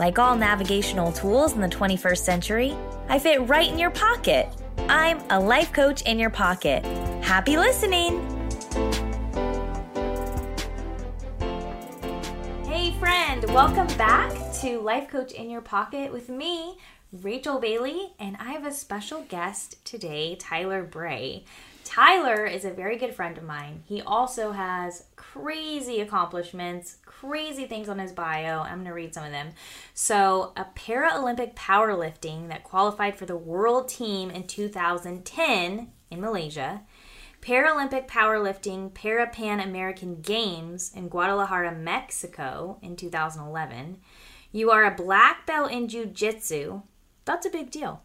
Like all navigational tools in the 21st century, I fit right in your pocket. I'm a life coach in your pocket. Happy listening! Hey, friend, welcome back to Life Coach in Your Pocket with me, Rachel Bailey, and I have a special guest today, Tyler Bray. Tyler is a very good friend of mine. He also has crazy accomplishments, crazy things on his bio. I'm going to read some of them. So, a Paralympic powerlifting that qualified for the world team in 2010 in Malaysia. Paralympic powerlifting Para Pan American Games in Guadalajara, Mexico in 2011. You are a black belt in Jiu Jitsu. That's a big deal.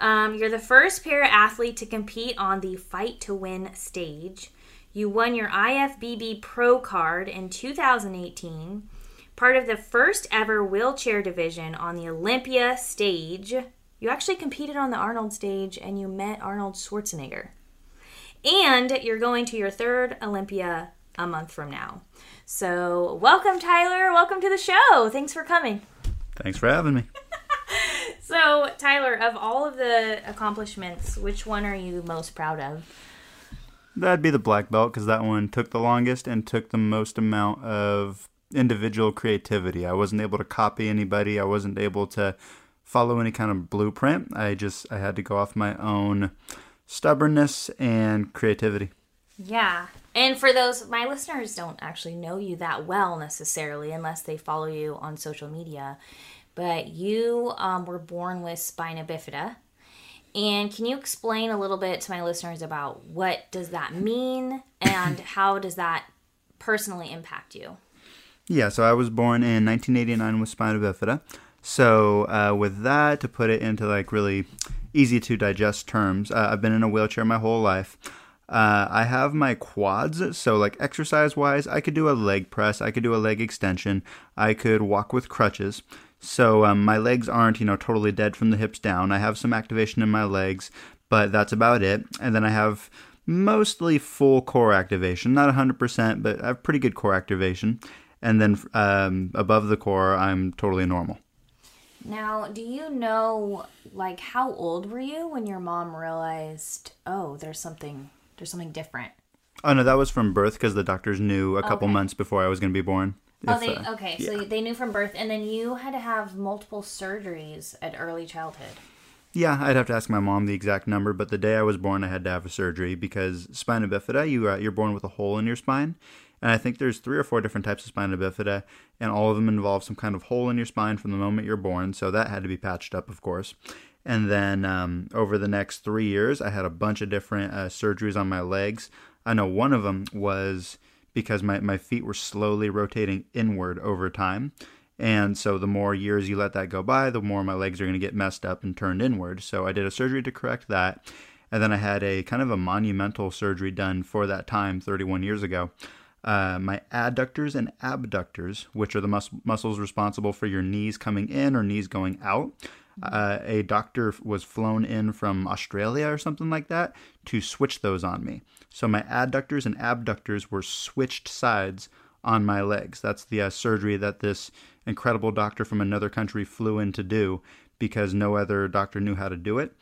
Um, you're the first para athlete to compete on the Fight to Win stage. You won your IFBB Pro card in 2018, part of the first ever wheelchair division on the Olympia stage. You actually competed on the Arnold stage and you met Arnold Schwarzenegger. And you're going to your third Olympia a month from now. So, welcome, Tyler. Welcome to the show. Thanks for coming. Thanks for having me. So, Tyler, of all of the accomplishments, which one are you most proud of? That'd be the black belt because that one took the longest and took the most amount of individual creativity. I wasn't able to copy anybody. I wasn't able to follow any kind of blueprint. I just I had to go off my own stubbornness and creativity. Yeah. And for those my listeners don't actually know you that well necessarily unless they follow you on social media but you um, were born with spina bifida. And can you explain a little bit to my listeners about what does that mean and how does that personally impact you? Yeah, so I was born in 1989 with spina bifida. So uh, with that, to put it into like really easy to digest terms, uh, I've been in a wheelchair my whole life. Uh, I have my quads, so like exercise wise, I could do a leg press, I could do a leg extension, I could walk with crutches. So um, my legs aren't, you know, totally dead from the hips down. I have some activation in my legs, but that's about it. And then I have mostly full core activation, not 100%, but I have pretty good core activation. And then um, above the core, I'm totally normal. Now, do you know, like, how old were you when your mom realized, oh, there's something, there's something different? Oh no, that was from birth because the doctors knew a couple okay. months before I was going to be born. Oh, they uh, okay. Yeah. So they knew from birth, and then you had to have multiple surgeries at early childhood. Yeah, I'd have to ask my mom the exact number, but the day I was born, I had to have a surgery because spina bifida, you uh, you're born with a hole in your spine, and I think there's three or four different types of spina bifida, and all of them involve some kind of hole in your spine from the moment you're born. So that had to be patched up, of course. And then um, over the next three years, I had a bunch of different uh, surgeries on my legs. I know one of them was because my, my feet were slowly rotating inward over time. And so the more years you let that go by, the more my legs are going to get messed up and turned inward. So I did a surgery to correct that. And then I had a kind of a monumental surgery done for that time 31 years ago. Uh, my adductors and abductors, which are the mus- muscles responsible for your knees coming in or knees going out, uh, a doctor was flown in from Australia or something like that to switch those on me. So my adductors and abductors were switched sides on my legs. That's the uh, surgery that this incredible doctor from another country flew in to do because no other doctor knew how to do it.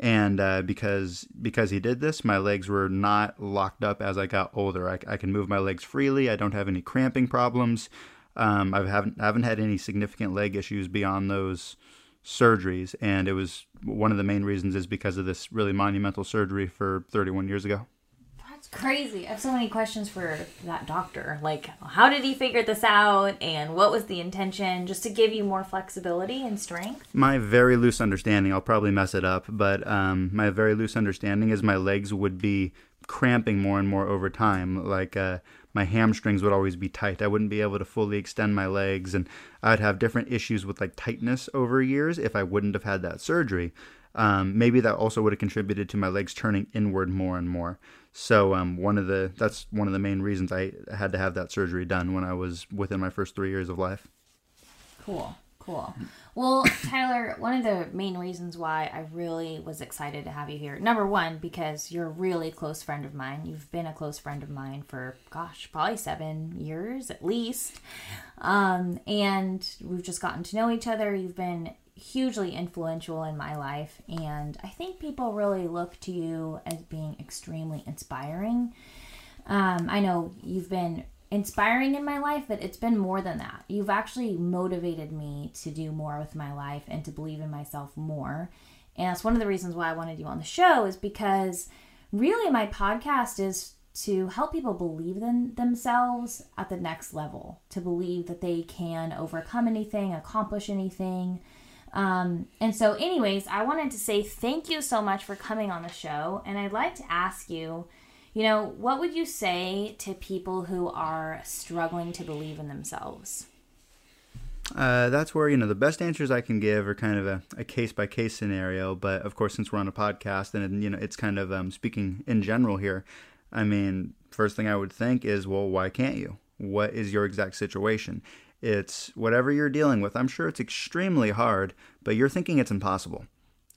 And uh, because because he did this, my legs were not locked up as I got older. I, I can move my legs freely. I don't have any cramping problems. Um, I haven't haven't had any significant leg issues beyond those surgeries, and it was one of the main reasons is because of this really monumental surgery for 31 years ago That's crazy. I have so many questions for that doctor. Like, how did he figure this out, and what was the intention, just to give you more flexibility and strength? My very loose understanding, I'll probably mess it up, but um, my very loose understanding is my legs would be cramping more and more over time. Like, uh, my hamstrings would always be tight. I wouldn't be able to fully extend my legs, and I'd have different issues with like tightness over years if I wouldn't have had that surgery. Um, maybe that also would have contributed to my legs turning inward more and more. So um, one of the that's one of the main reasons I had to have that surgery done when I was within my first three years of life. Cool, cool. Well, Tyler, one of the main reasons why I really was excited to have you here, number one, because you're a really close friend of mine. You've been a close friend of mine for, gosh, probably seven years at least. Um, and we've just gotten to know each other. You've been hugely influential in my life. And I think people really look to you as being extremely inspiring. Um, I know you've been inspiring in my life, but it's been more than that. You've actually motivated me to do more with my life and to believe in myself more. And that's one of the reasons why I wanted you on the show is because really my podcast is to help people believe in themselves at the next level, to believe that they can overcome anything, accomplish anything. Um, and so, anyways, I wanted to say thank you so much for coming on the show. And I'd like to ask you you know, what would you say to people who are struggling to believe in themselves? Uh, that's where you know the best answers I can give are kind of a case by case scenario. But of course, since we're on a podcast and you know it's kind of um, speaking in general here, I mean, first thing I would think is, well, why can't you? What is your exact situation? It's whatever you're dealing with. I'm sure it's extremely hard, but you're thinking it's impossible.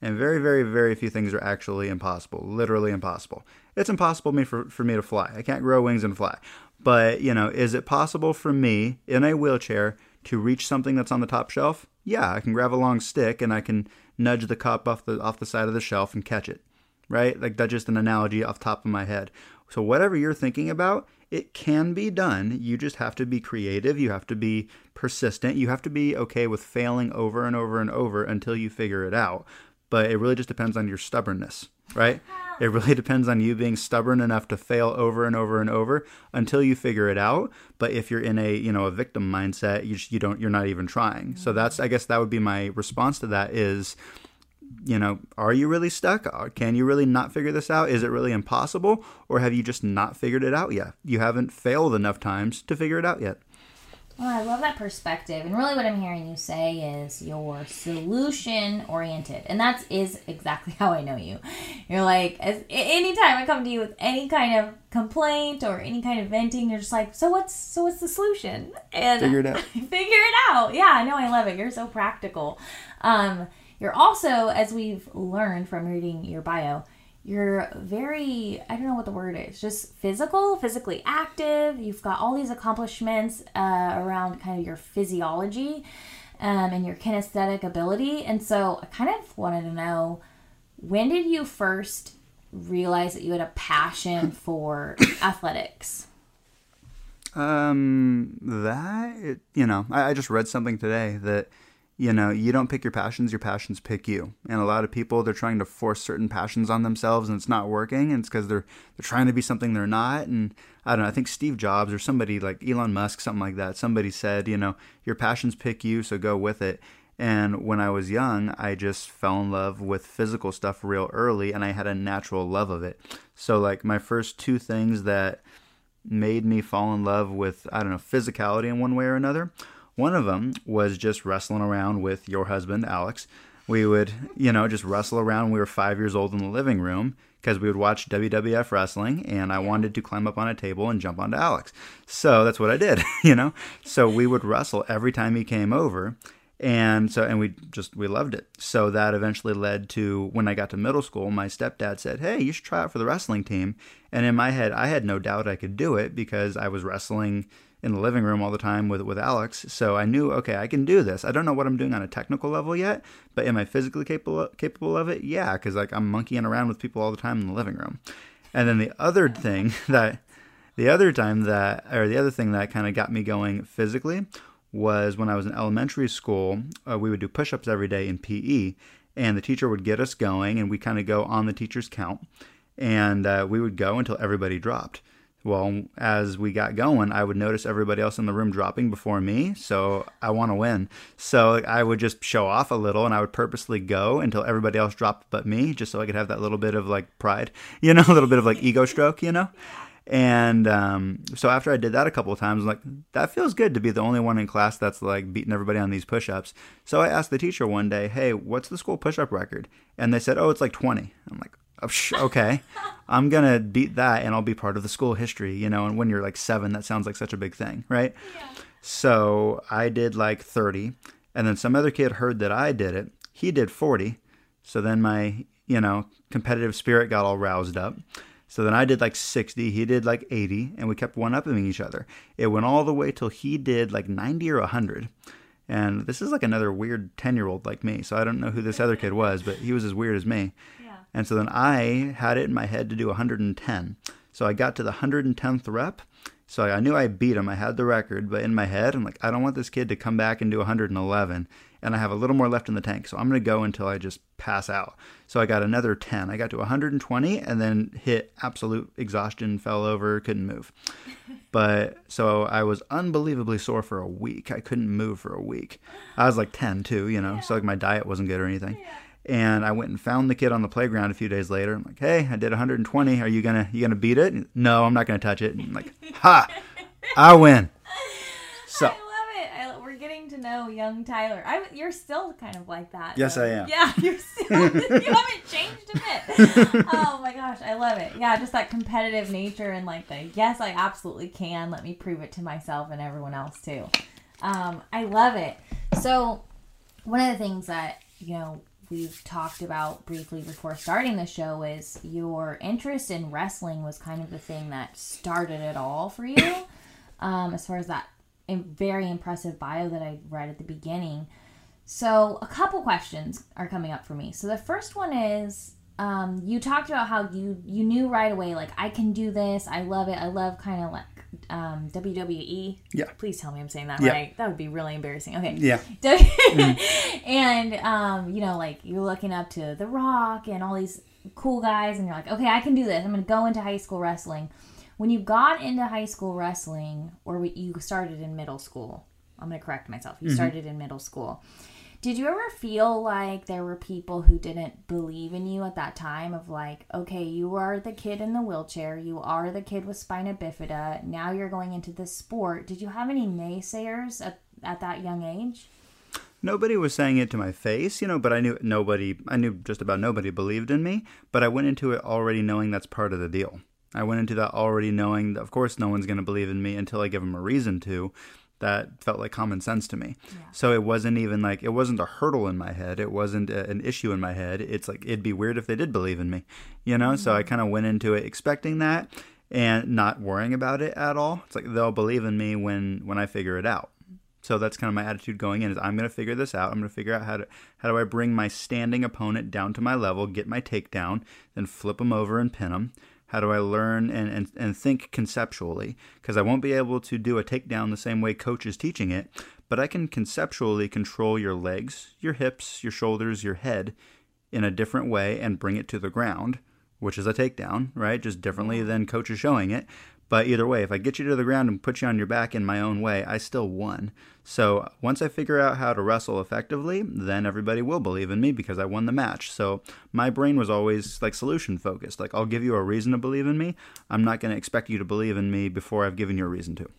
And very, very, very few things are actually impossible, literally impossible. It's impossible me for, for me to fly. I can't grow wings and fly. But, you know, is it possible for me in a wheelchair to reach something that's on the top shelf? Yeah, I can grab a long stick and I can nudge the cup off the off the side of the shelf and catch it. Right? Like that's just an analogy off top of my head. So whatever you're thinking about, it can be done. You just have to be creative. You have to be persistent. You have to be okay with failing over and over and over until you figure it out but it really just depends on your stubbornness, right? It really depends on you being stubborn enough to fail over and over and over until you figure it out. But if you're in a you know a victim mindset, you just, you don't you're not even trying. So that's I guess that would be my response to that is you know, are you really stuck? Uh, can you really not figure this out? Is it really impossible? Or have you just not figured it out yet? You haven't failed enough times to figure it out yet. Well, I love that perspective. And really, what I'm hearing you say is you're solution oriented. And that is exactly how I know you. You're like, as, anytime I come to you with any kind of complaint or any kind of venting, you're just like, so what's so what's the solution? And figure it out. figure it out. Yeah, I know. I love it. You're so practical. Um, you're also, as we've learned from reading your bio, you're very i don't know what the word is just physical physically active. You've got all these accomplishments uh, around kind of your physiology um, and your kinesthetic ability. And so i kind of wanted to know when did you first realize that you had a passion for athletics? Um that it, you know I, I just read something today that you know, you don't pick your passions, your passions pick you. And a lot of people they're trying to force certain passions on themselves and it's not working and it's cuz they're they're trying to be something they're not and I don't know, I think Steve Jobs or somebody like Elon Musk something like that. Somebody said, you know, your passions pick you, so go with it. And when I was young, I just fell in love with physical stuff real early and I had a natural love of it. So like my first two things that made me fall in love with I don't know, physicality in one way or another one of them was just wrestling around with your husband, Alex. We would, you know, just wrestle around when we were five years old in the living room because we would watch WWF wrestling and I wanted to climb up on a table and jump onto Alex. So that's what I did, you know? So we would wrestle every time he came over. And so, and we just, we loved it. So that eventually led to when I got to middle school, my stepdad said, Hey, you should try out for the wrestling team. And in my head, I had no doubt I could do it because I was wrestling in the living room all the time with with Alex. So I knew, okay, I can do this. I don't know what I'm doing on a technical level yet, but am I physically capable capable of it? Yeah, because like I'm monkeying around with people all the time in the living room. And then the other thing that the other time that or the other thing that kind of got me going physically was when I was in elementary school. Uh, we would do push-ups every day in PE, and the teacher would get us going, and we kind of go on the teacher's count, and uh, we would go until everybody dropped. Well, as we got going, I would notice everybody else in the room dropping before me. So I want to win. So I would just show off a little and I would purposely go until everybody else dropped but me, just so I could have that little bit of like pride, you know, a little bit of like ego stroke, you know? And um, so after I did that a couple of times, I'm like, that feels good to be the only one in class that's like beating everybody on these push ups. So I asked the teacher one day, hey, what's the school push up record? And they said, oh, it's like 20. I'm like, Oh, okay, I'm to beat that and I'll be part of the school history, you know. And when you're like seven, that sounds like such a big thing, right? Yeah. So I did like 30. And then some other kid heard that I did it. He did 40. So then my, you know, competitive spirit got all roused up. So then I did like 60, he did like 80, and we kept one upping each other. It went all the way till he did like 90 or 100. And this is like another weird 10 year old like me. So I don't know who this other kid was, but he was as weird as me. And so then I had it in my head to do 110. So I got to the 110th rep. So I knew I beat him. I had the record, but in my head, I'm like, I don't want this kid to come back and do 111 and I have a little more left in the tank. So I'm going to go until I just pass out. So I got another 10. I got to 120 and then hit absolute exhaustion, fell over, couldn't move. But so I was unbelievably sore for a week. I couldn't move for a week. I was like 10 too, you know, yeah. so like my diet wasn't good or anything. Yeah. And I went and found the kid on the playground a few days later. I'm like, "Hey, I did 120. Are you gonna you gonna beat it?" No, I'm not gonna touch it. And I'm like, "Ha, I win." So I love it. I, we're getting to know young Tyler. I, you're still kind of like that. Yes, I am. Yeah, you're still. you haven't changed a bit. oh my gosh, I love it. Yeah, just that competitive nature and like the yes, I absolutely can. Let me prove it to myself and everyone else too. Um, I love it. So, one of the things that you know we've talked about briefly before starting the show is your interest in wrestling was kind of the thing that started it all for you. Um, as far as that very impressive bio that I read at the beginning. So, a couple questions are coming up for me. So, the first one is um, you talked about how you you knew right away, like I can do this. I love it. I love kind of like um, WWE. Yeah. Please tell me I'm saying that yeah. right. That would be really embarrassing. Okay. Yeah. mm. And um, you know, like you're looking up to The Rock and all these cool guys, and you're like, okay, I can do this. I'm gonna go into high school wrestling when you got into high school wrestling, or you started in middle school, I'm going to correct myself. You mm-hmm. started in middle school. Did you ever feel like there were people who didn't believe in you at that time? Of like, okay, you are the kid in the wheelchair, you are the kid with spina bifida, now you're going into this sport. Did you have any naysayers at, at that young age? Nobody was saying it to my face, you know, but I knew nobody, I knew just about nobody believed in me, but I went into it already knowing that's part of the deal. I went into that already knowing that, of course, no one's going to believe in me until I give them a reason to. That felt like common sense to me. Yeah. So it wasn't even like, it wasn't a hurdle in my head. It wasn't a, an issue in my head. It's like, it'd be weird if they did believe in me, you know? Mm-hmm. So I mm-hmm. kind of went into it expecting that and not worrying about it at all. It's like they'll believe in me when, when I figure it out. So that's kind of my attitude going in is I'm going to figure this out. I'm going to figure out how to how do I bring my standing opponent down to my level, get my takedown, then flip them over and pin them. How do I learn and, and, and think conceptually? Because I won't be able to do a takedown the same way coach is teaching it, but I can conceptually control your legs, your hips, your shoulders, your head in a different way and bring it to the ground, which is a takedown, right? Just differently than coach is showing it. But either way, if I get you to the ground and put you on your back in my own way, I still won. So once I figure out how to wrestle effectively, then everybody will believe in me because I won the match. So my brain was always like solution focused. Like, I'll give you a reason to believe in me. I'm not going to expect you to believe in me before I've given you a reason to.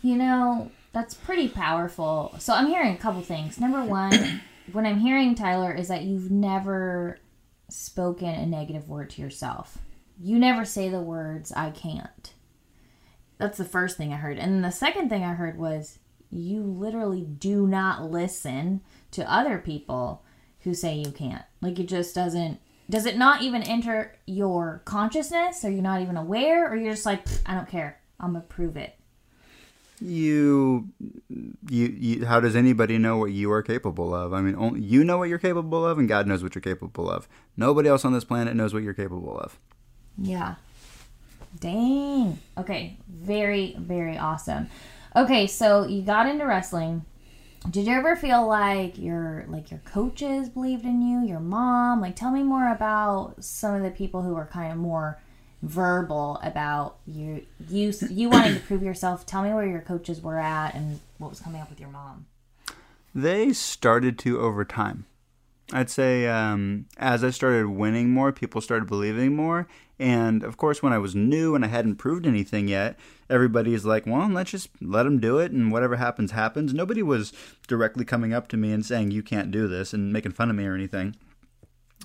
You know, that's pretty powerful. So I'm hearing a couple things. Number one, what I'm hearing, Tyler, is that you've never spoken a negative word to yourself you never say the words I can't. That's the first thing I heard. And the second thing I heard was you literally do not listen to other people who say you can't. Like it just doesn't does it not even enter your consciousness? Are you not even aware or you're just like I don't care. I'm going to prove it. You, you, you, how does anybody know what you are capable of? I mean, only, you know what you're capable of, and God knows what you're capable of. Nobody else on this planet knows what you're capable of. Yeah. Dang. Okay. Very, very awesome. Okay, so you got into wrestling. Did you ever feel like your like your coaches believed in you, your mom? Like tell me more about some of the people who were kind of more verbal about you you you wanting to prove yourself. Tell me where your coaches were at and what was coming up with your mom. They started to over time. I'd say um, as I started winning more, people started believing more. And of course, when I was new and I hadn't proved anything yet, everybody's like, well, let's just let them do it and whatever happens, happens. Nobody was directly coming up to me and saying, you can't do this and making fun of me or anything.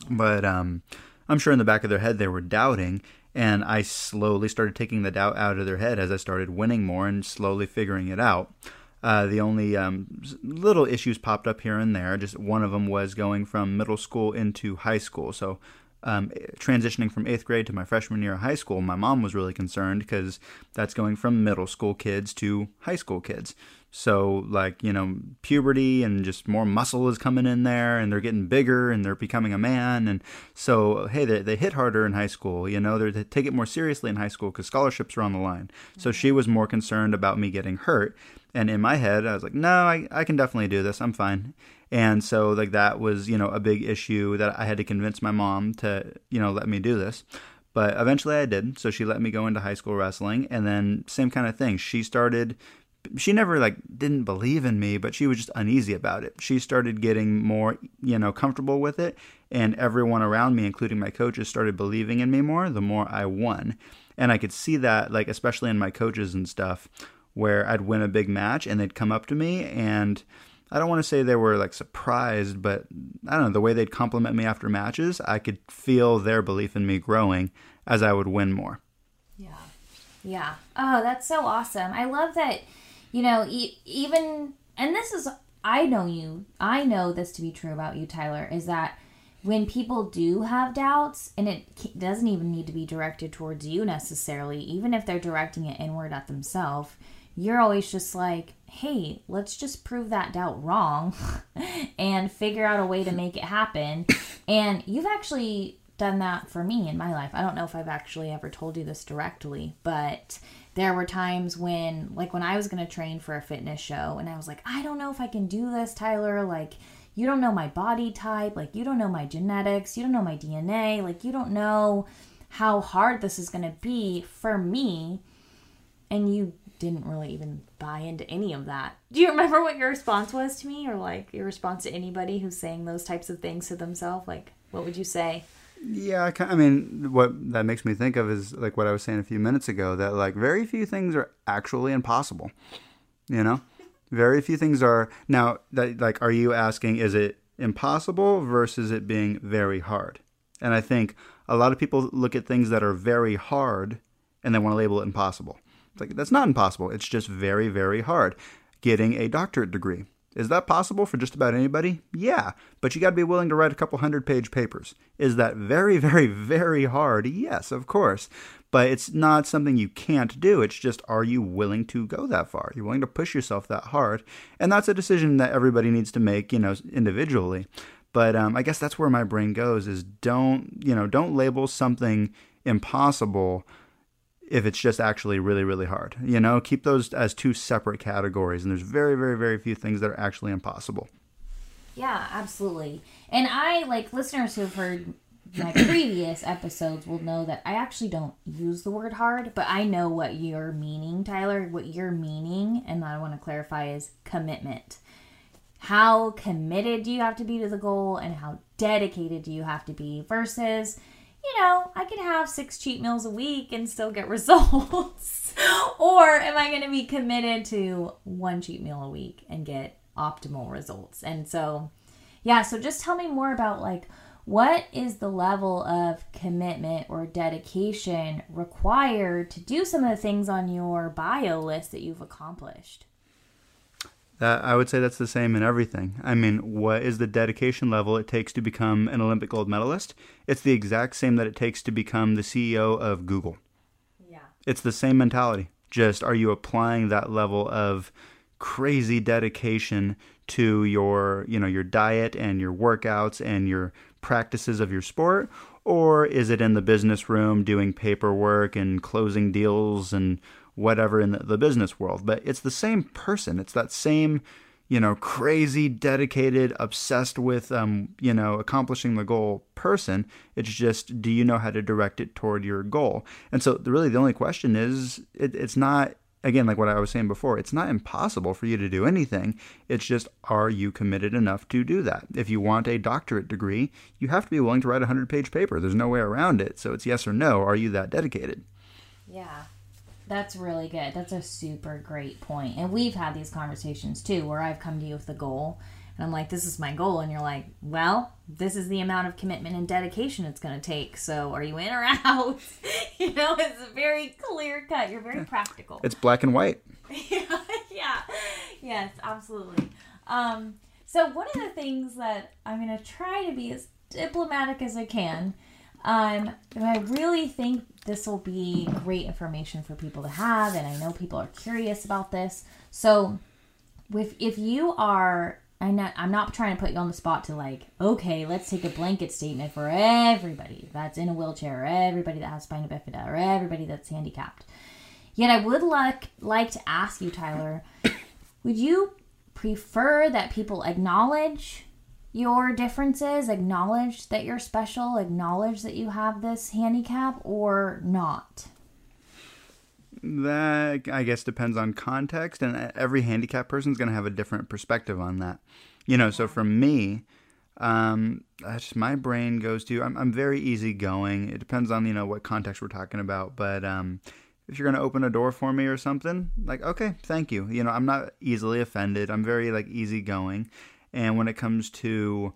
But um, I'm sure in the back of their head they were doubting. And I slowly started taking the doubt out of their head as I started winning more and slowly figuring it out. Uh, the only um, little issues popped up here and there. Just one of them was going from middle school into high school. So um, transitioning from eighth grade to my freshman year of high school, my mom was really concerned because that's going from middle school kids to high school kids. So, like, you know, puberty and just more muscle is coming in there and they're getting bigger and they're becoming a man. And so, hey, they, they hit harder in high school. You know, they take it more seriously in high school because scholarships are on the line. So she was more concerned about me getting hurt. And in my head, I was like, no, I, I can definitely do this. I'm fine. And so, like, that was, you know, a big issue that I had to convince my mom to, you know, let me do this. But eventually I did. So she let me go into high school wrestling. And then, same kind of thing. She started she never like didn't believe in me but she was just uneasy about it she started getting more you know comfortable with it and everyone around me including my coaches started believing in me more the more i won and i could see that like especially in my coaches and stuff where i'd win a big match and they'd come up to me and i don't want to say they were like surprised but i don't know the way they'd compliment me after matches i could feel their belief in me growing as i would win more. Yeah. Yeah. Oh that's so awesome. I love that you know, e- even and this is I know you. I know this to be true about you, Tyler, is that when people do have doubts, and it doesn't even need to be directed towards you necessarily, even if they're directing it inward at themselves, you're always just like, hey, let's just prove that doubt wrong and figure out a way to make it happen. And you've actually done that for me in my life. I don't know if I've actually ever told you this directly, but there were times when like when I was going to train for a fitness show and I was like, I don't know if I can do this, Tyler, like you don't know my body type, like you don't know my genetics, you don't know my DNA, like you don't know how hard this is going to be for me. And you didn't really even buy into any of that. Do you remember what your response was to me or like your response to anybody who's saying those types of things to themselves? Like what would you say? Yeah, I mean, what that makes me think of is like what I was saying a few minutes ago that like very few things are actually impossible. You know, very few things are now that like are you asking is it impossible versus it being very hard? And I think a lot of people look at things that are very hard and they want to label it impossible. It's like that's not impossible. It's just very very hard. Getting a doctorate degree is that possible for just about anybody? Yeah, but you got to be willing to write a couple hundred page papers. Is that very, very, very hard? Yes, of course. But it's not something you can't do. It's just, are you willing to go that far? You're you willing to push yourself that hard? And that's a decision that everybody needs to make, you know, individually. But um, I guess that's where my brain goes: is don't, you know, don't label something impossible if it's just actually really, really hard. You know, keep those as two separate categories. And there's very, very, very few things that are actually impossible. Yeah, absolutely. And I, like listeners who have heard my previous episodes, will know that I actually don't use the word hard, but I know what you're meaning, Tyler. What you're meaning, and I want to clarify, is commitment. How committed do you have to be to the goal, and how dedicated do you have to be versus you know, I can have six cheat meals a week and still get results? or am I going to be committed to one cheat meal a week and get optimal results? And so, yeah, so just tell me more about like what is the level of commitment or dedication required to do some of the things on your bio list that you've accomplished? That I would say that's the same in everything. I mean, what is the dedication level it takes to become an Olympic gold medalist? It's the exact same that it takes to become the CEO of Google. Yeah. It's the same mentality. Just are you applying that level of crazy dedication to your, you know, your diet and your workouts and your practices of your sport or is it in the business room doing paperwork and closing deals and whatever in the, business world. But it's the same person. It's that same, you know, crazy, dedicated, obsessed with, um, you know, accomplishing the goal person. It's just, do you know how to direct it toward your goal? And so, really, the only question is, it, it's not again, like what I was saying before, it's not impossible for you to do anything. It's just, are you committed enough to do that? If you want a doctorate degree, you have to be willing to write a 100 page paper. There's no way around it. So it's yes or no. Are you that dedicated? Yeah. That's really good. That's a super great point. And we've had these conversations too, where I've come to you with a goal and I'm like, this is my goal. And you're like, well, this is the amount of commitment and dedication it's going to take. So are you in or out? you know, it's very clear cut. You're very practical. It's black and white. yeah, yeah. Yes, absolutely. Um, so one of the things that I'm going to try to be as diplomatic as I can. Um, I really think this will be great information for people to have, and I know people are curious about this. So, if if you are I'm not, I'm not trying to put you on the spot to like, okay, let's take a blanket statement for everybody that's in a wheelchair, or everybody that has spina bifida, or everybody that's handicapped. Yet I would like like to ask you, Tyler, would you prefer that people acknowledge your differences, acknowledge that you're special, acknowledge that you have this handicap, or not? That I guess depends on context, and every handicapped person is going to have a different perspective on that. You know, so for me, um, just my brain goes to I'm, I'm very easygoing. It depends on you know what context we're talking about, but um, if you're gonna open a door for me or something, like okay, thank you. You know, I'm not easily offended. I'm very like easygoing, and when it comes to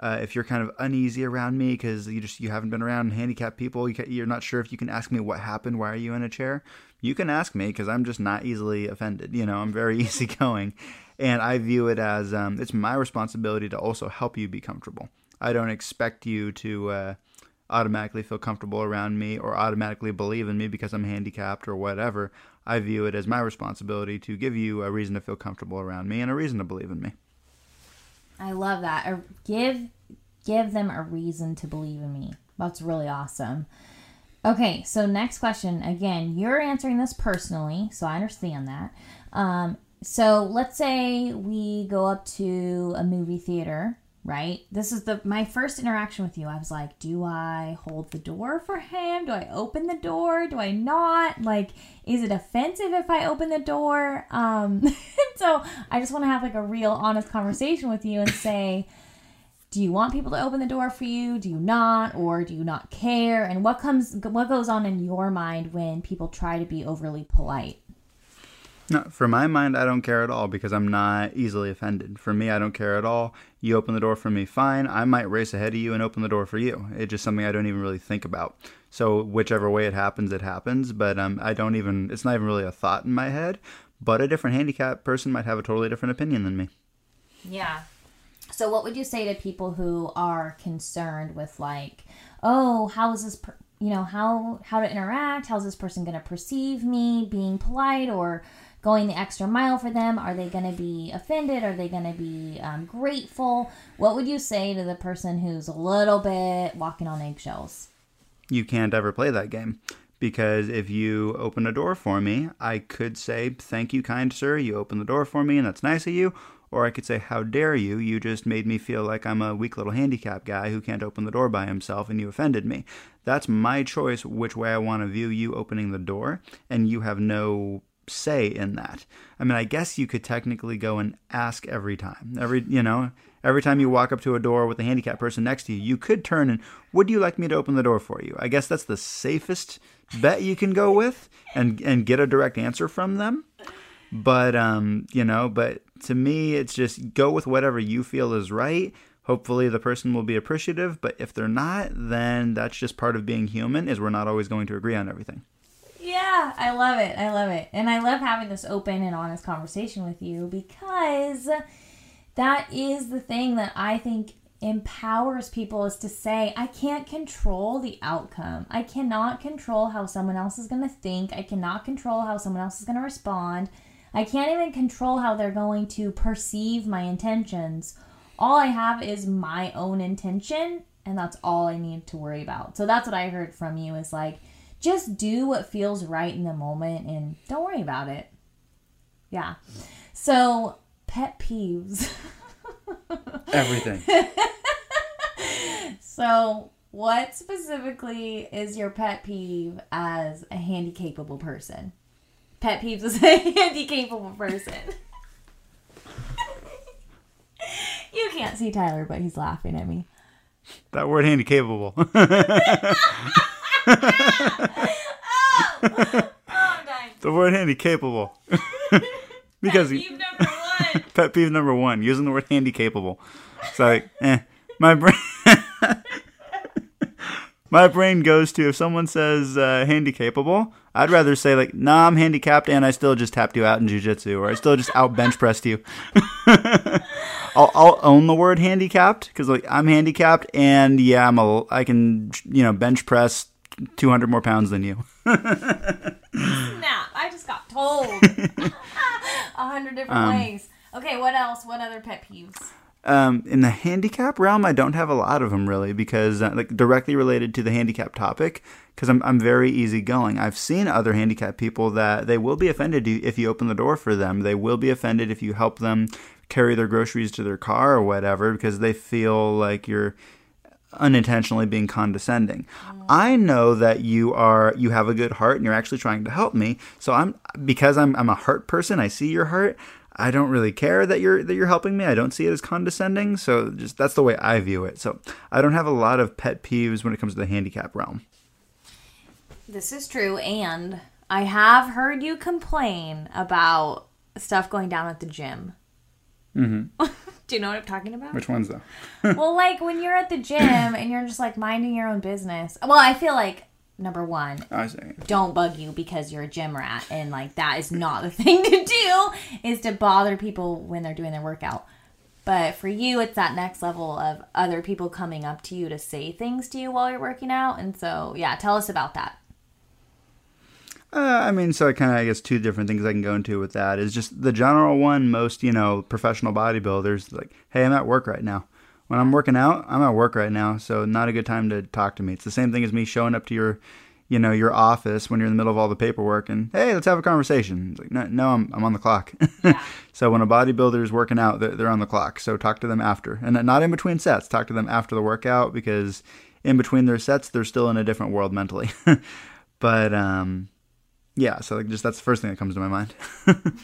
uh, if you're kind of uneasy around me because you just you haven't been around handicapped people, you are not sure if you can ask me what happened. Why are you in a chair? You can ask me because I'm just not easily offended. You know, I'm very easygoing, and I view it as um, it's my responsibility to also help you be comfortable. I don't expect you to uh, automatically feel comfortable around me or automatically believe in me because I'm handicapped or whatever. I view it as my responsibility to give you a reason to feel comfortable around me and a reason to believe in me. I love that. give give them a reason to believe in me. That's really awesome. Okay, so next question. Again, you're answering this personally, so I understand that. Um, so let's say we go up to a movie theater right? This is the my first interaction with you i was like do i hold the door for him? Do i open the door? Do i not? Like is it offensive if i open the door? Um so i just want to have like a real honest conversation with you and say do you want people to open the door for you? Do you not? Or do you not care? And what comes what goes on in your mind when people try to be overly polite no, for my mind, I don't care at all because I'm not easily offended. For me, I don't care at all. You open the door for me, fine. I might race ahead of you and open the door for you. It's just something I don't even really think about. So whichever way it happens, it happens. But um, I don't even. It's not even really a thought in my head. But a different handicap person might have a totally different opinion than me. Yeah. So what would you say to people who are concerned with like, oh, how is this? Per- you know how how to interact how's this person going to perceive me being polite or going the extra mile for them? Are they going to be offended? Are they going to be um, grateful? What would you say to the person who's a little bit walking on eggshells? You can't ever play that game because if you open a door for me, I could say, Thank you, kind sir, you opened the door for me, and that's nice of you. Or I could say, How dare you? You just made me feel like I'm a weak little handicap guy who can't open the door by himself, and you offended me. That's my choice which way I want to view you opening the door, and you have no say in that. I mean, I guess you could technically go and ask every time. Every, you know, every time you walk up to a door with a handicapped person next to you, you could turn and, would you like me to open the door for you? I guess that's the safest bet you can go with and and get a direct answer from them. But um, you know, but to me it's just go with whatever you feel is right. Hopefully the person will be appreciative, but if they're not, then that's just part of being human is we're not always going to agree on everything. Yeah, I love it. I love it. And I love having this open and honest conversation with you because that is the thing that I think empowers people is to say, I can't control the outcome. I cannot control how someone else is going to think. I cannot control how someone else is going to respond. I can't even control how they're going to perceive my intentions. All I have is my own intention, and that's all I need to worry about. So that's what I heard from you is like, just do what feels right in the moment and don't worry about it. Yeah. So, pet peeves. Everything. so, what specifically is your pet peeve as a handy capable person? pet peeves as a handy capable person. you can't see Tyler, but he's laughing at me. That word handy capable. Oh, I'm dying. the word handy capable. because Peeve number one. pet peeve number one, using the word handy capable. It's like, eh, my brain. My brain goes to if someone says uh, handy capable, I'd rather say like, nah, I'm handicapped and I still just tapped you out in jujitsu, or I still just out bench pressed you. I'll, I'll own the word handicapped because like I'm handicapped and yeah, I'm a I can you know bench press 200 more pounds than you. Snap. I just got told. A hundred different Um, ways. Okay, what else? What other pet peeves? Um, in the handicap realm, I don't have a lot of them really because uh, like directly related to the handicap topic because I'm I'm very easygoing. I've seen other handicap people that they will be offended if you open the door for them. They will be offended if you help them carry their groceries to their car or whatever because they feel like you're unintentionally being condescending. I know that you are you have a good heart and you're actually trying to help me. So I'm because I'm I'm a heart person. I see your heart. I don't really care that you're that you're helping me. I don't see it as condescending. So just that's the way I view it. So I don't have a lot of pet peeves when it comes to the handicap realm. This is true, and I have heard you complain about stuff going down at the gym. Mm-hmm. Do you know what I'm talking about? Which ones though? well, like when you're at the gym and you're just like minding your own business. Well, I feel like number one, I see. don't bug you because you're a gym rat, and like that is not the thing to do. Is to bother people when they're doing their workout. But for you, it's that next level of other people coming up to you to say things to you while you're working out. And so, yeah, tell us about that. Uh, I mean, so I kind of, I guess, two different things I can go into with that is just the general one. Most, you know, professional bodybuilders, like, hey, I'm at work right now. When I'm working out, I'm at work right now, so not a good time to talk to me. It's the same thing as me showing up to your, you know, your office when you're in the middle of all the paperwork and, hey, let's have a conversation. It's like, no, no, I'm, I'm on the clock. Yeah. so when a bodybuilder is working out, they're, they're on the clock. So talk to them after, and not in between sets. Talk to them after the workout because in between their sets, they're still in a different world mentally. but um, yeah, so like just that's the first thing that comes to my mind.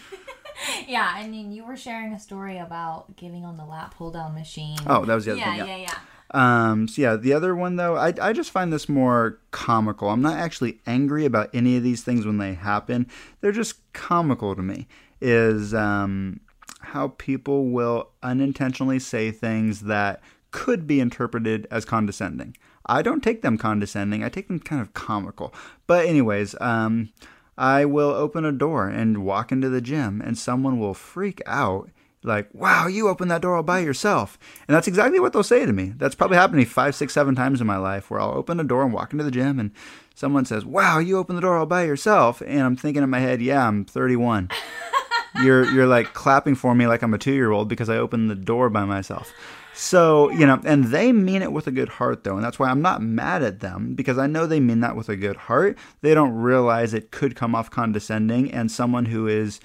Yeah, I mean, you were sharing a story about getting on the lat pull down machine. oh, that was the other yeah, thing. yeah, yeah. Um, so yeah, the other one though, I, I just find this more comical. I'm not actually angry about any of these things when they happen. They're just comical to me. Is um, how people will unintentionally say things that could be interpreted as condescending. I don't take them condescending. I take them kind of comical. But anyways, um, I will open a door and walk into the gym, and someone will freak out like, wow, you opened that door all by yourself. And that's exactly what they'll say to me. That's probably happened to me five, six, seven times in my life where I'll open a door and walk into the gym and someone says, wow, you opened the door all by yourself. And I'm thinking in my head, yeah, I'm 31. you're, you're like clapping for me like I'm a two year old because I opened the door by myself. So, you know, and they mean it with a good heart though. And that's why I'm not mad at them because I know they mean that with a good heart. They don't realize it could come off condescending and someone who is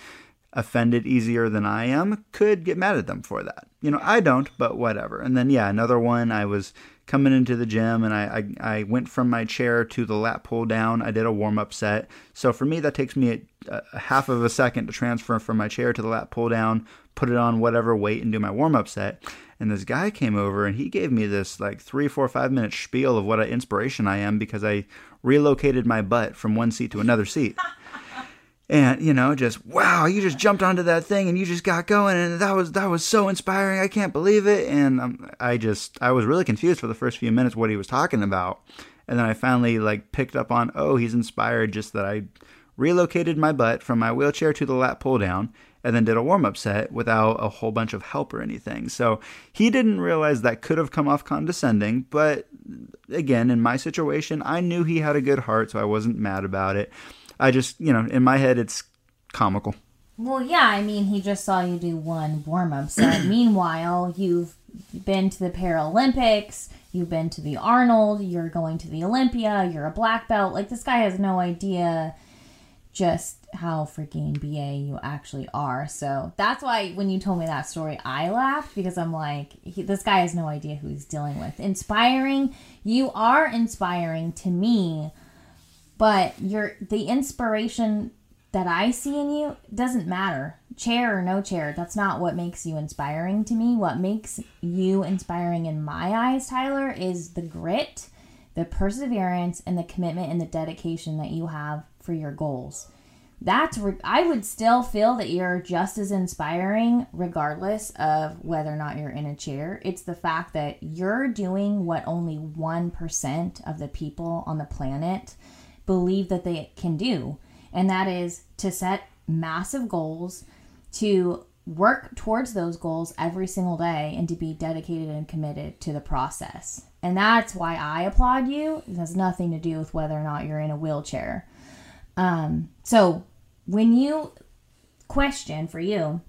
offended easier than I am could get mad at them for that. You know, I don't, but whatever. And then yeah, another one I was coming into the gym and I, I, I went from my chair to the lat pull down. I did a warm up set. So for me that takes me a, a half of a second to transfer from my chair to the lat pull down, put it on whatever weight and do my warm up set. And this guy came over and he gave me this like three, four, five minute spiel of what an inspiration I am because I relocated my butt from one seat to another seat. And you know just wow you just jumped onto that thing and you just got going and that was that was so inspiring. I can't believe it. And um, i just i was really confused for the first few minutes what he was talking about. And then i finally like picked up on oh he's inspired just that i relocated my butt from my wheelchair to the lat pull down and then did a warm up set without a whole bunch of help or anything. So he didn't realize that could have come off condescending, but again, in my situation, I knew he had a good heart, so I wasn't mad about it. I just, you know, in my head, it's comical. Well, yeah, I mean, he just saw you do one warm up set. Meanwhile, you've been to the Paralympics, you've been to the Arnold, you're going to the Olympia, you're a black belt. Like, this guy has no idea just how freaking BA you actually are. So that's why when you told me that story, I laughed because I'm like, he, this guy has no idea who he's dealing with. Inspiring, you are inspiring to me, but you're the inspiration that I see in you doesn't matter. Chair or no chair, that's not what makes you inspiring to me. What makes you inspiring in my eyes, Tyler, is the grit, the perseverance, and the commitment and the dedication that you have for your goals. That's re- I would still feel that you're just as inspiring regardless of whether or not you're in a chair. It's the fact that you're doing what only 1% of the people on the planet believe that they can do and that is to set massive goals, to work towards those goals every single day, and to be dedicated and committed to the process. And that's why I applaud you. It has nothing to do with whether or not you're in a wheelchair. Um, so, when you question for you,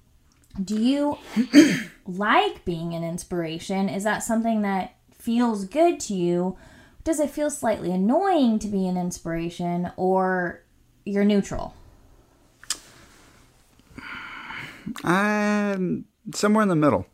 do you like being an inspiration? Is that something that feels good to you? Does it feel slightly annoying to be an inspiration, or you're neutral? I'm somewhere in the middle.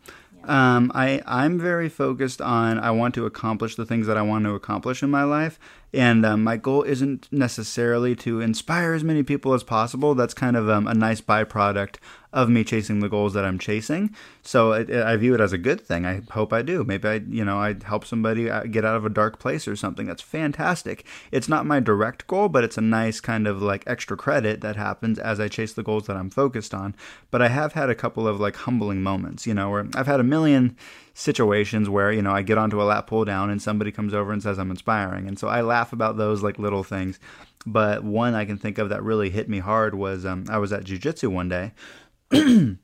Um, I I'm very focused on I want to accomplish the things that I want to accomplish in my life, and um, my goal isn't necessarily to inspire as many people as possible. That's kind of um, a nice byproduct of me chasing the goals that I'm chasing. So I view it as a good thing. I hope I do. Maybe I, you know, I help somebody uh, get out of a dark place or something. That's fantastic. It's not my direct goal, but it's a nice kind of like extra credit that happens as I chase the goals that I'm focused on. But I have had a couple of like humbling moments, you know, where I've had a million situations where you know I get onto a lat pull down and somebody comes over and says I'm inspiring, and so I laugh about those like little things. But one I can think of that really hit me hard was um, I was at jujitsu one day. and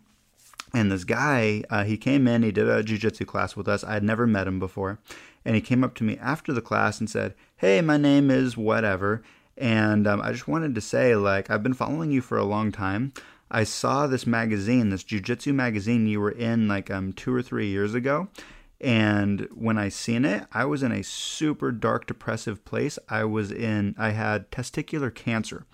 this guy, uh, he came in, he did a jujitsu class with us. I had never met him before. And he came up to me after the class and said, Hey, my name is whatever. And um, I just wanted to say, like, I've been following you for a long time. I saw this magazine, this jujitsu magazine you were in like um, two or three years ago. And when I seen it, I was in a super dark, depressive place. I was in, I had testicular cancer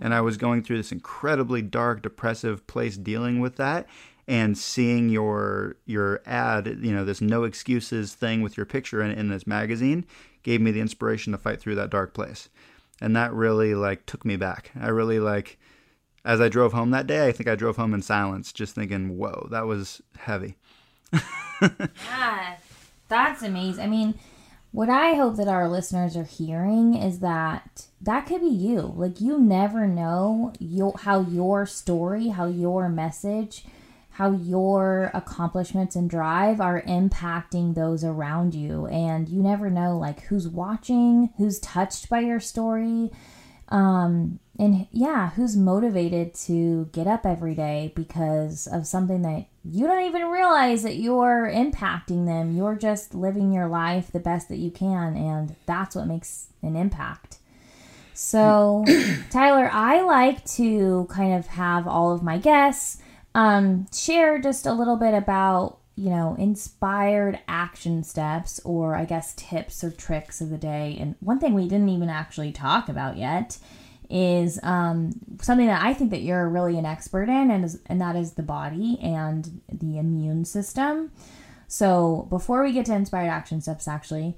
and I was going through this incredibly dark, depressive place dealing with that. And seeing your your ad, you know, this no excuses thing with your picture in, in this magazine, gave me the inspiration to fight through that dark place, and that really like took me back. I really like, as I drove home that day, I think I drove home in silence, just thinking, "Whoa, that was heavy." yeah, that's amazing. I mean, what I hope that our listeners are hearing is that that could be you. Like you never know your, how your story, how your message, how your accomplishments and drive are impacting those around you and you never know like who's watching, who's touched by your story. Um and yeah, who's motivated to get up every day because of something that you don't even realize that you're impacting them. You're just living your life the best that you can, and that's what makes an impact. So, Tyler, I like to kind of have all of my guests um, share just a little bit about, you know, inspired action steps or I guess tips or tricks of the day. And one thing we didn't even actually talk about yet is um, something that I think that you're really an expert in, and is, and that is the body and the immune system. So before we get to inspired action steps, actually,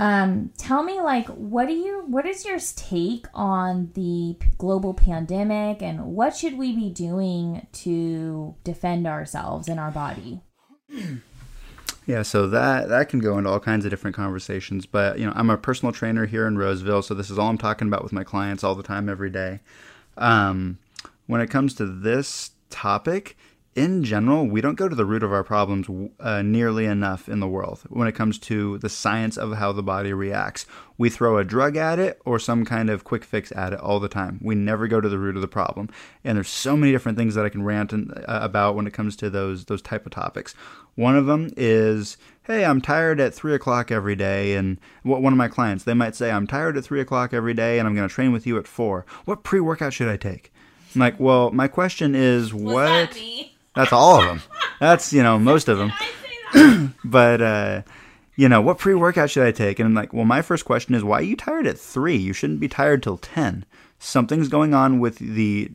um, tell me like what do you what is your take on the global pandemic and what should we be doing to defend ourselves and our body? Yeah, so that that can go into all kinds of different conversations. But you know, I'm a personal trainer here in Roseville, so this is all I'm talking about with my clients all the time, every day. Um, when it comes to this topic, in general, we don't go to the root of our problems uh, nearly enough in the world when it comes to the science of how the body reacts. We throw a drug at it or some kind of quick fix at it all the time. We never go to the root of the problem. And there's so many different things that I can rant in, uh, about when it comes to those those type of topics. One of them is, hey, I'm tired at three o'clock every day, and one of my clients they might say, I'm tired at three o'clock every day, and I'm going to train with you at four. What pre workout should I take? I'm like, well, my question is, Was what? that? That's all of them. That's you know most of them. I say that? But uh, you know, what pre workout should I take? And I'm like, well, my first question is, why are you tired at three? You shouldn't be tired till ten. Something's going on with the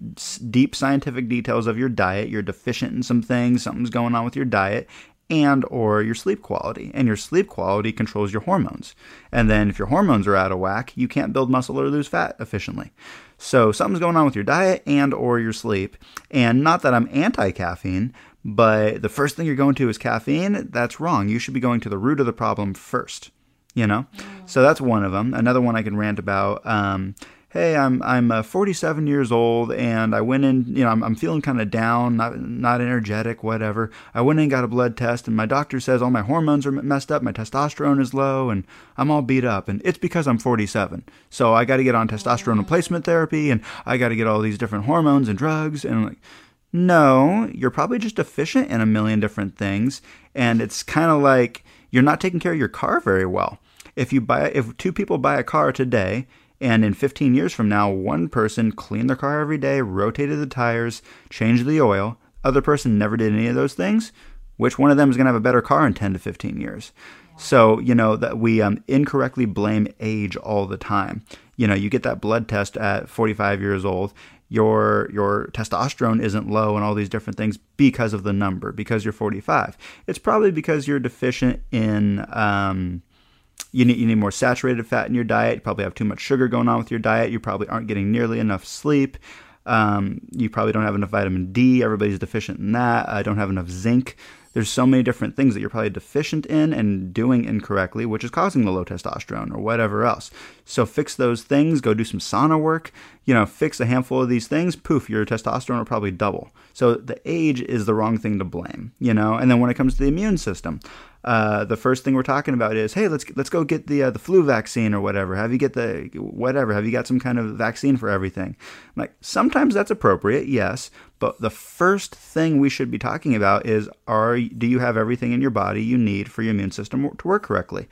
deep scientific details of your diet. You're deficient in some things. Something's going on with your diet, and or your sleep quality and your sleep quality controls your hormones. And then if your hormones are out of whack you can't build muscle or lose fat efficiently. So something's going on with your diet and or your sleep. And not that i'm anti-caffeine but the first thing you're going to is caffeine. That's wrong. You should be going to the root of the problem first you know? So that's one of them another one i can rant about um, hey, I'm I'm uh, 47 years old and I went in, you know, I'm, I'm feeling kind of down, not not energetic, whatever. I went in and got a blood test and my doctor says all my hormones are messed up, my testosterone is low, and I'm all beat up, and it's because I'm 47. So I got to get on testosterone replacement therapy and I got to get all these different hormones and drugs and I'm like. No, you're probably just deficient in a million different things, and it's kind of like you're not taking care of your car very well. If you buy, if two people buy a car today and in 15 years from now, one person cleaned their car every day, rotated the tires, changed the oil, other person never did any of those things. Which one of them is going to have a better car in 10 to 15 years? So, you know, that we um, incorrectly blame age all the time. You know, you get that blood test at 45 years old, your your testosterone isn't low and all these different things because of the number, because you're 45. It's probably because you're deficient in um, you need, you need more saturated fat in your diet. You probably have too much sugar going on with your diet. You probably aren't getting nearly enough sleep. Um, you probably don't have enough vitamin D. Everybody's deficient in that. I don't have enough zinc. There's so many different things that you're probably deficient in and doing incorrectly, which is causing the low testosterone or whatever else. So fix those things. Go do some sauna work. You know, fix a handful of these things. Poof, your testosterone will probably double. So the age is the wrong thing to blame. You know, and then when it comes to the immune system, uh, the first thing we're talking about is, hey, let's let's go get the uh, the flu vaccine or whatever. Have you get the whatever? Have you got some kind of vaccine for everything? I'm like sometimes that's appropriate, yes, but the first thing we should be talking about is, are do you have everything in your body you need for your immune system to work correctly?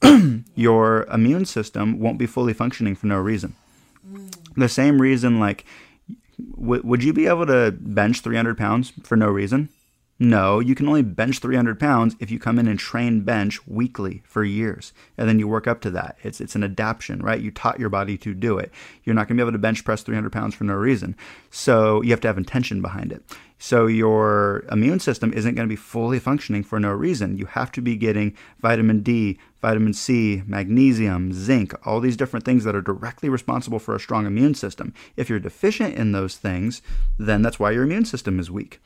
your immune system won't be fully functioning for no reason. The same reason, like, w- would you be able to bench 300 pounds for no reason? No, you can only bench 300 pounds if you come in and train bench weekly for years, and then you work up to that. It's it's an adaptation, right? You taught your body to do it. You're not going to be able to bench press 300 pounds for no reason. So you have to have intention behind it. So your immune system isn't going to be fully functioning for no reason. You have to be getting vitamin D, vitamin C, magnesium, zinc, all these different things that are directly responsible for a strong immune system. If you're deficient in those things, then that's why your immune system is weak.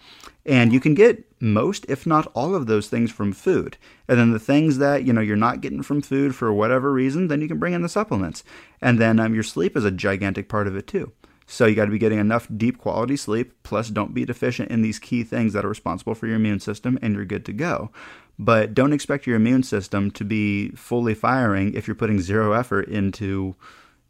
And you can get most, if not all of those things from food. And then the things that, you know, you're not getting from food for whatever reason, then you can bring in the supplements. And then um, your sleep is a gigantic part of it too. So you got to be getting enough deep quality sleep, plus don't be deficient in these key things that are responsible for your immune system, and you're good to go. But don't expect your immune system to be fully firing if you're putting zero effort into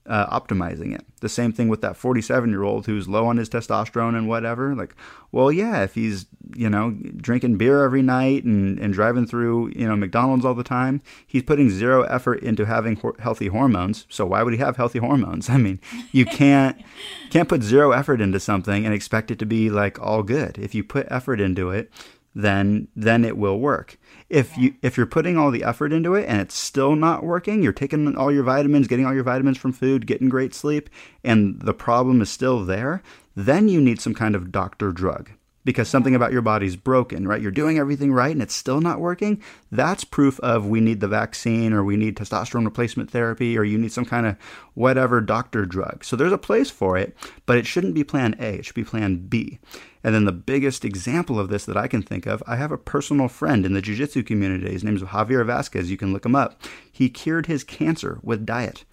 uh, optimizing it. The same thing with that 47 year old who's low on his testosterone and whatever. Like, well, yeah, if he's, you know, drinking beer every night and, and driving through, you know, McDonald's all the time, he's putting zero effort into having ho- healthy hormones. So why would he have healthy hormones? I mean, you can't, can't put zero effort into something and expect it to be like all good. If you put effort into it, then then it will work. If you if you're putting all the effort into it and it's still not working, you're taking all your vitamins, getting all your vitamins from food, getting great sleep, and the problem is still there, then you need some kind of doctor drug because something about your body's broken, right? You're doing everything right and it's still not working. That's proof of we need the vaccine or we need testosterone replacement therapy or you need some kind of whatever doctor drug. So there's a place for it, but it shouldn't be plan A, it should be plan B. And then the biggest example of this that I can think of, I have a personal friend in the jiu-jitsu community. His name is Javier Vasquez. You can look him up. He cured his cancer with diet.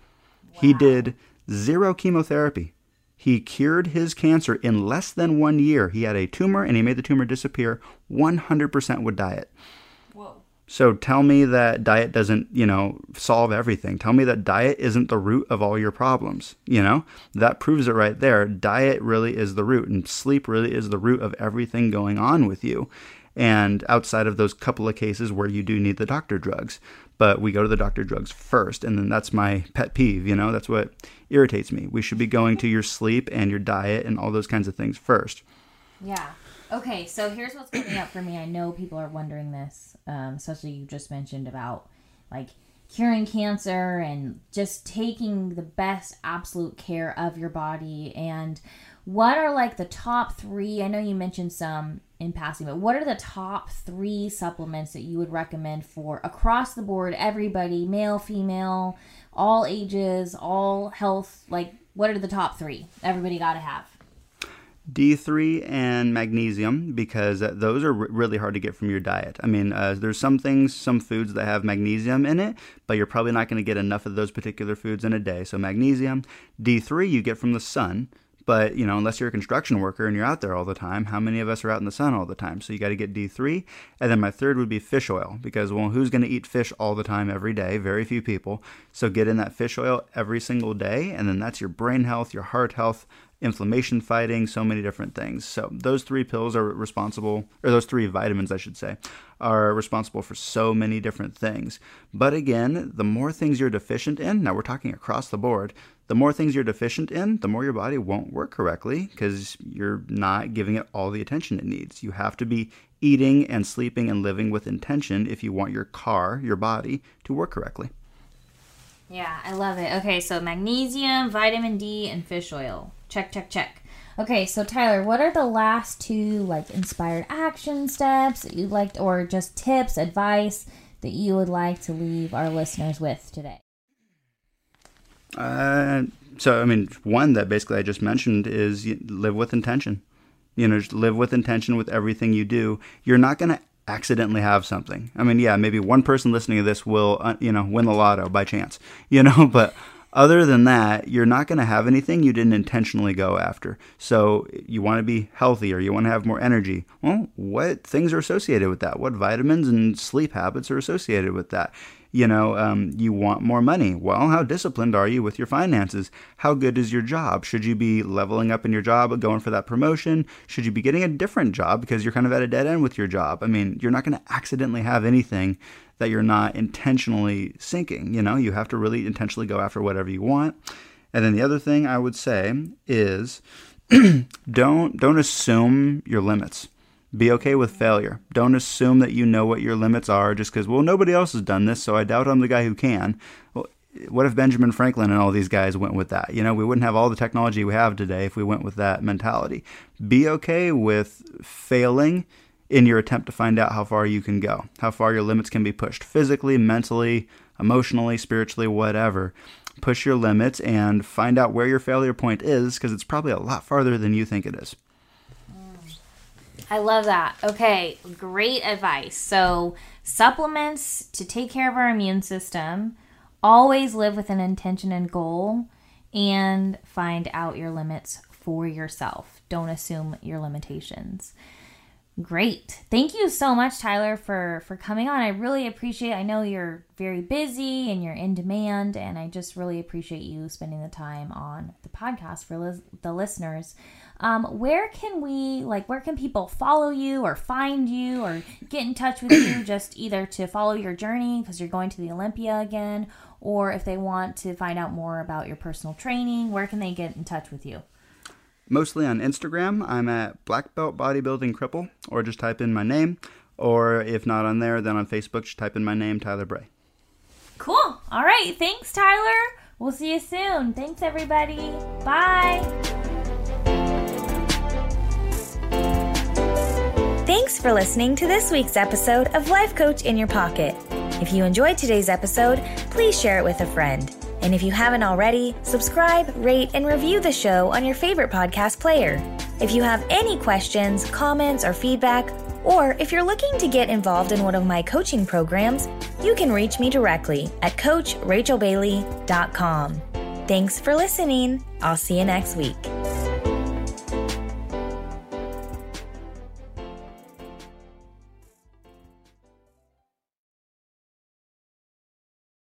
Wow. He did zero chemotherapy he cured his cancer in less than one year. He had a tumor and he made the tumor disappear 100% with diet. Whoa. So tell me that diet doesn't, you know, solve everything. Tell me that diet isn't the root of all your problems. You know, that proves it right there. Diet really is the root, and sleep really is the root of everything going on with you. And outside of those couple of cases where you do need the doctor drugs. But we go to the doctor drugs first and then that's my pet peeve you know? That's what irritates me. We should be going to your sleep and your diet and all those kinds of things first. Yeah. Okay so here's what's coming up for me. I know people are wondering this um, especially you just mentioned about like curing cancer and just taking the best absolute care of your body. And what are like the top three i know you mentioned some in passing but what are the top three supplements that you would recommend for across the board everybody male female all ages all health like what are the top three everybody got to have D3 and magnesium because those are really hard to get from your diet. I mean, uh, there's some things, some foods that have magnesium in it, but you're probably not going to get enough of those particular foods in a day. So, magnesium. D3 you get from the sun. But, you know, unless you're a construction worker and you're out there all the time, how many of us are out in the sun all the time? So you got to get D3. And then my third would be fish oil because, well, who's going to eat fish all the time every day? Very few people. So get in that fish oil every single day. And then that's your brain health, your heart health, inflammation fighting, so many different things. So those three pills are responsible, or those three vitamins, I should say, are responsible for so many different things. But again, the more things you're deficient in, now we're talking across the board, the more things you're deficient in, the more your body won't work correctly because you're not giving it all the attention it needs. You have to be eating and sleeping and living with intention if you want your car, your body, to work correctly. Yeah, I love it. Okay, so magnesium, vitamin D, and fish oil. Check, check, check. Okay, so Tyler, what are the last two like inspired action steps that you'd like, or just tips, advice that you would like to leave our listeners with today? Uh, so I mean, one that basically I just mentioned is live with intention. You know, just live with intention with everything you do. You're not going to accidentally have something. I mean, yeah, maybe one person listening to this will, uh, you know, win the lotto by chance, you know, but other than that, you're not going to have anything you didn't intentionally go after. So you want to be healthier, you want to have more energy. Well, what things are associated with that? What vitamins and sleep habits are associated with that? You know, um, you want more money. Well, how disciplined are you with your finances? How good is your job? Should you be leveling up in your job, going for that promotion? Should you be getting a different job because you're kind of at a dead end with your job? I mean, you're not going to accidentally have anything that you're not intentionally sinking. You know, you have to really intentionally go after whatever you want. And then the other thing I would say is don't don't assume your limits. Be okay with failure. Don't assume that you know what your limits are just because, well, nobody else has done this, so I doubt I'm the guy who can. Well, what if Benjamin Franklin and all these guys went with that? You know, we wouldn't have all the technology we have today if we went with that mentality. Be okay with failing in your attempt to find out how far you can go, how far your limits can be pushed physically, mentally, emotionally, spiritually, whatever. Push your limits and find out where your failure point is because it's probably a lot farther than you think it is. I love that. Okay, great advice. So, supplements to take care of our immune system, always live with an intention and goal, and find out your limits for yourself. Don't assume your limitations. Great. Thank you so much Tyler for for coming on. I really appreciate I know you're very busy and you're in demand and I just really appreciate you spending the time on the podcast for the listeners. Um, where can we like where can people follow you or find you or get in touch with you just either to follow your journey because you're going to the Olympia again or if they want to find out more about your personal training, where can they get in touch with you? mostly on Instagram. I'm at Black Belt Bodybuilding Cripple, or just type in my name. Or if not on there, then on Facebook, just type in my name, Tyler Bray. Cool. All right. Thanks, Tyler. We'll see you soon. Thanks, everybody. Bye. Thanks for listening to this week's episode of Life Coach in Your Pocket. If you enjoyed today's episode, please share it with a friend. And if you haven't already, subscribe, rate, and review the show on your favorite podcast player. If you have any questions, comments, or feedback, or if you're looking to get involved in one of my coaching programs, you can reach me directly at CoachRachelBailey.com. Thanks for listening. I'll see you next week.